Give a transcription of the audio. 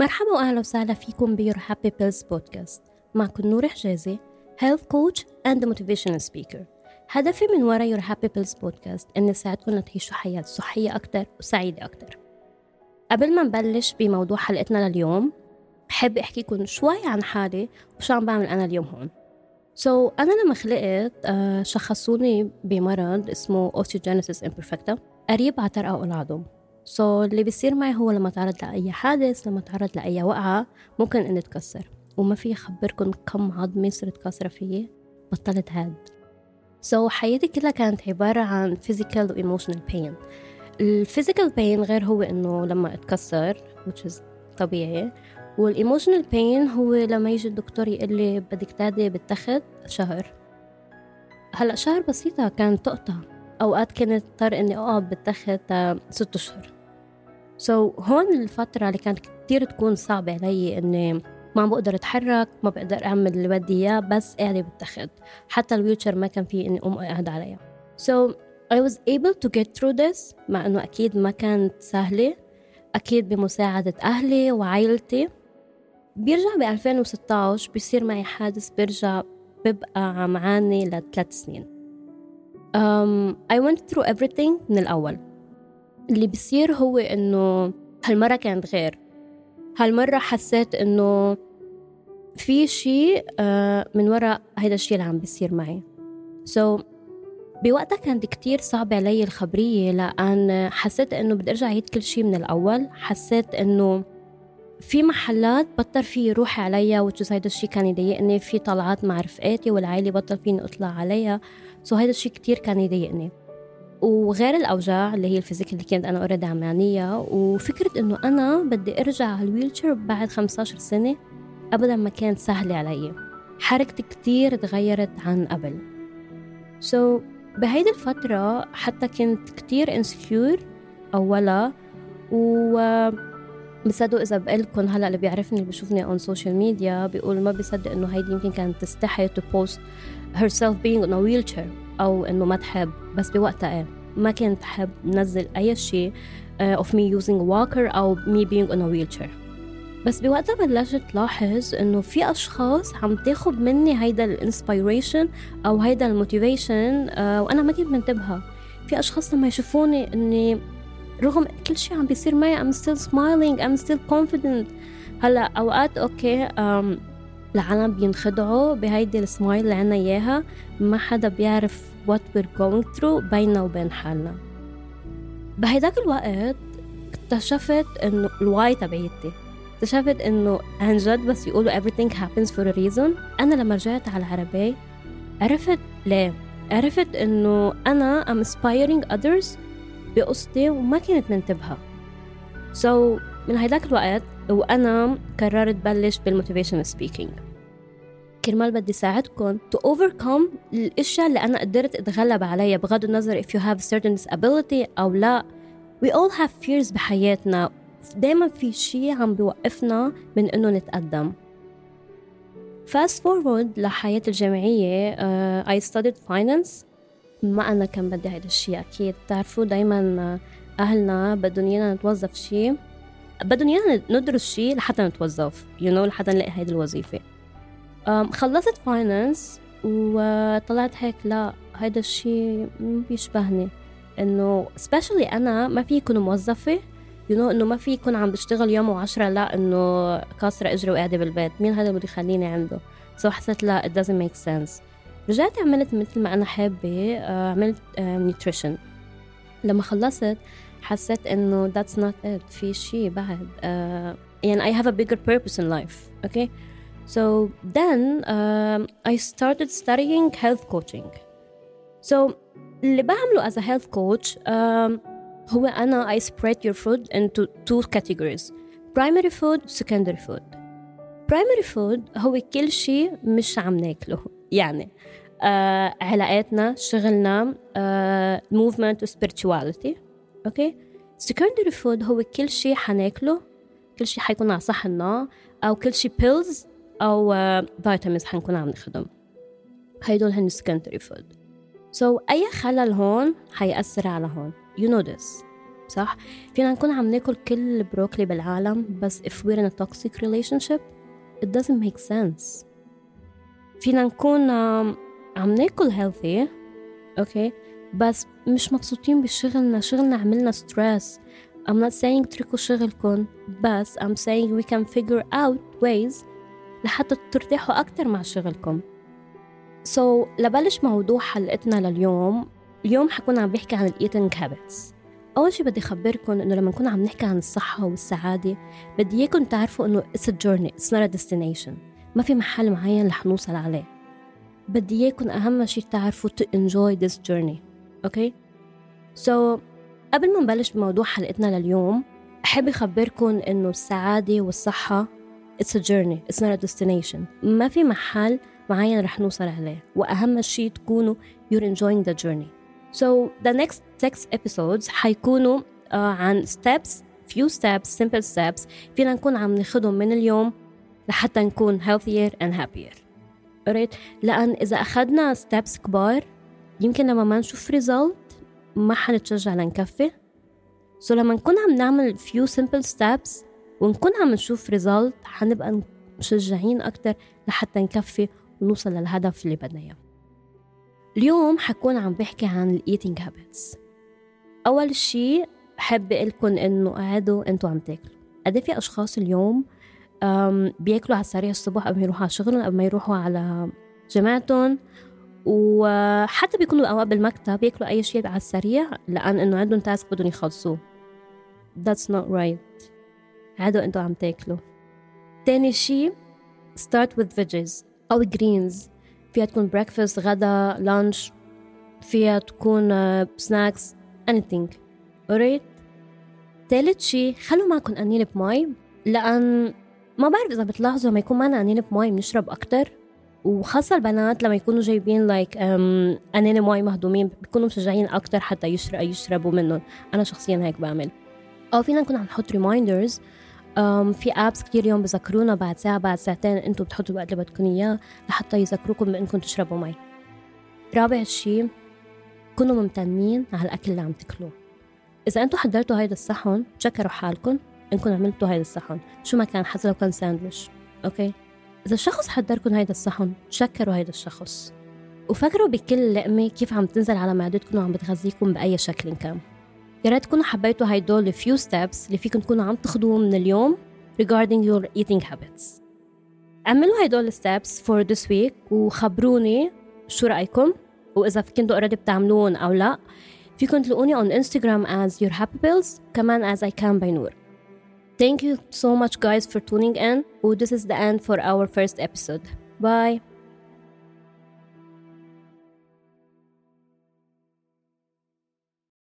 مرحبا واهلا وسهلا فيكم ب Your Happy Pills Podcast معكم نور حجازي health coach and motivational speaker. هدفي من وراء Your Happy Pills Podcast اني اساعدكم لتعيشوا حياة صحية أكتر وسعيدة أكتر. قبل ما نبلش بموضوع حلقتنا لليوم بحب أحكيكم شوي عن حالي وشو عم بعمل أنا اليوم هون. so, أنا لما خلقت uh, شخصوني بمرض اسمه osteogenesis imperfecta قريب على ترقق العظم so, اللي بيصير معي هو لما تعرض لأي حادث لما تعرض لأي وقعة ممكن إني أتكسر وما في أخبركم كم عظمة صرت كاسرة فيي. بطلت هاد. so, حياتي كلها كانت عبارة عن physical و emotional pain. ال physical pain غير هو إنه لما أتكسر which is طبيعي. وال emotional pain هو لما يجي الدكتور يقول لي بدك تقعدي بالتخت شهر. هلأ شهر بسيطة كانت تقطع. أوقات كنت اضطر إني أقعد بالتخت ست أشهر. so, هون الفترة اللي كانت كتير تكون صعبة علي إني ما عم بقدر أتحرك ما بقدر أعمل اللي بدي إياه بس قاعدة بالتخت حتى ال wheelchair ما كان في إني أقوم أقعد عليها. So I was able to get through this مع إنه أكيد ما كانت سهلة. أكيد بمساعدة أهلي وعائلتي. بيرجع ب 2016 بيصير معي حادث برجع ببقى عم عاني لثلاث سنين. Um, I went through everything من الأول. اللي بيصير هو إنه هالمرة كانت غير. هالمرة حسيت إنه في شيء uh, من وراء هيدا الشيء اللي عم بيصير معي. So بوقتها كانت كتير صعبة علي الخبرية لأن حسيت إنه بدي أرجع أعيد كل شيء من الأول. حسيت إنه في محلات بطل فيي روح عليها which was هيدا الشيء كان يضايقني. في طلعات مع رفقاتي والعائلة بطل فيي أطلع عليها. so هيدا الشيء كتير كان يضايقني. وغير الأوجاع اللي هي ال physically كنت أنا already عم عانيها وفكرة إنه أنا بدي أرجع على ال wheelchair بعد 15 سنة أبدا ما كانت سهلة علي. حركتي كتير تغيرت عن قبل. so, بهيدي الفترة حتى كنت كتير insecure أولا و بصدق إذا بقلكم هلأ اللي بيعرفني اللي بيشوفني on social media بيقول ما بيصدق إنه هيدي يمكن كانت تستحي to post herself being in a wheelchair. أو إنه ما تحب بس بوقتها إيه ما كنت تحب نزل أي شيء uh, of me using walker أو me being in a wheelchair. بس بوقتها بلشت لاحظ إنه في أشخاص عم تاخد مني هيدا ال inspiration أو هيدا ال motivation uh, وأنا ما كنت منتبهة. في أشخاص لما يشوفوني إني رغم كل شيء عم بيصير معي I'm still smiling I'm still confident. هلأ أوقات okay العالم بينخدعوا بهيدي السمايل اللي عنا إياها ما حدا بيعرف what we're going through بيننا وبين حالنا. بهيداك الوقت اكتشفت إنه ال why تبعيتي. اكتشفت إنه عن جد بس يقولوا everything happens for a reason. أنا لما رجعت على العربية عرفت ليه. عرفت إنه أنا I'm inspiring others بقصتي وما كنت منتبهة. So, من هيداك الوقت وأنا قررت بلش بال motivation speaking كرمال بدي ساعدكم to overcome الأشياء اللي أنا قدرت أتغلب عليها بغض النظر if you have certain disability أو لا. We all have fears بحياتنا. دايما في شيء عم بيوقفنا من إنه نتقدم. Fast forward لحياتي الجامعية uh, I studied finance. ما أنا كان بدي هيدا الشيء أكيد. بتعرفوا دايما أهلنا بدهم إيانا نتوظف شيء بدهم إيانا ندرس شيء لحتى نتوظف you know, لحتى نلاقي هيدي الوظيفة. خلصت finance وطلعت هيك لا هيدا الشيء بيشبهني. especially أنا ما في يكون موظفة you you know, إنه ما في يكون عم بشتغل يوم وعشرة لا إنه كاسرة إجري وقاعدة بالبيت. مين هذا بده يخليني عنده؟ سو so حسيت لا it doesn't make sense. رجعت عملت مثل ما أنا حابة آه، عملت نيوتريشن آه، لما خلصت حسيت إنه that's not it في شيء بعد. uh, يعني I have a bigger purpose in life okay so then um, I started studying health coaching so اللي بعمله as a health coach um, هو أنا I spread your food into two categories primary food secondary food primary food هو كل شيء مش عم ناكله يعني آه علاقاتنا شغلنا آه movement و spirituality اوكي secondary food هو كل شيء حناكله كل شيء حيكون على صحننا او كل شيء pills آه vitamins حنكون عم ناخدهم. هيدول هن secondary food. So أي خلل هون حيأثر على هون. You know this صح؟ فينا نكون عم ناكل كل البروكلي بالعالم بس if we're in a toxic relationship it doesn't make sense. فينا نكون عم ناكل healthy أوكي بس مش مبسوطين بشغلنا. شغلنا عملنا stress. I'm not saying اتركوا شغلكم بس I'm saying we can figure out ways لحتى ترتاحوا أكتر مع شغلكم. So لنبلش موضوع حلقتنا لليوم. اليوم حكون عم بحكي عن ال eating habits أول شي بدي أخبركم إنه لما نكون عم نحكي عن الصحة والسعادة بدي إياكم تعرفوا إنه it's a journey it's not a destination. ما في محل معين رح نوصل عليه. بدي إياكم أهم شي تعرفوا to enjoy this journey okay okay? so قبل ما نبلش بموضوع حلقتنا لليوم أحب أخبركم إنه السعادة والصحة it's a journey it's not a destination ما في محل معين رح نوصل عليه وأهم شيء تكونوا you're enjoying the journey so the next six episodes حيكونوا uh, عن steps few steps simple steps فينا نكون عم ناخدهم من اليوم لحتى نكون healthier and happier alright لأن إذا أخذنا steps كبار يمكن لما ما نشوف result ما حنتشجع لنكفي so لما نكون عم نعمل few simple steps ونكون عم نشوف result حنبقى مشجعين أكتر لحتى نكفي ونوصل للهدف اللي بدنا إياه. اليوم حكون عم بحكي عن ال eating habits أول شي بحب قلكم إنه اقعدوا وأنتوا عم تاكلوا. قد في أشخاص اليوم بياكلوا على السريع الصبح قبل ما يروحوا على شغلهم قبل ما يروحوا على جامعتهم وحتى بيكونوا أوقات بالمكتب بياكلوا أي شيء على السريع لأن إنه عندهم task بدهم يخلصوه. That's not right. اقعدوا وأنتوا عم تاكلوا تاني شي start with veggies. أو greens. فيها تكون breakfast غدا lunch فيها تكون snacks uh, anything. Alright تالت شي خلوا معكم قنينة بمي لأن ما بعرف إذا بتلاحظوا لما يكون معنا قنينة بمي بنشرب أكتر وخاصة البنات لما يكونوا جايبين like قنينة مي مهضومين بيكونوا مشجعين أكتر حتى يشرب يشربوا منهم. أنا شخصيا هيك بعمل. أو فينا نكون عم نحط reminders في apps كتير يوم بذكرونا بعد ساعة بعد ساعتين أنتم بتحطوا الوقت اللي بدكم إياه لحتى يذكروكم بإنكم تشربوا مي. رابع شيء كونوا ممتنين على الأكل اللي عم تاكلوه. إذا أنتم حضرتوا هيدا الصحن تشكروا حالكم إنكم عملتوا هيدا الصحن. شو ما كان حتى لو كان ساندويش. okay؟ إذا شخص حضركم هيدا الصحن تشكروا هيدا الشخص. وفكروا بكل لقمة كيف عم تنزل على معدتكم وعم بتغذيكم بأي شكل كان. يا ريت تكونوا حبيتوا هيدول ال few steps اللي فيكم تكونوا عم تاخذوهم من اليوم regarding your eating habits اعملوا هيدول ال steps for this week وخبروني شو رأيكم وإذا كنتوا already بتعملون أو لا فيكم تلاقوني on Instagram as your happy pills كمان as I can by نور Thank you so much guys for tuning in و this is the end for our first episode. Bye!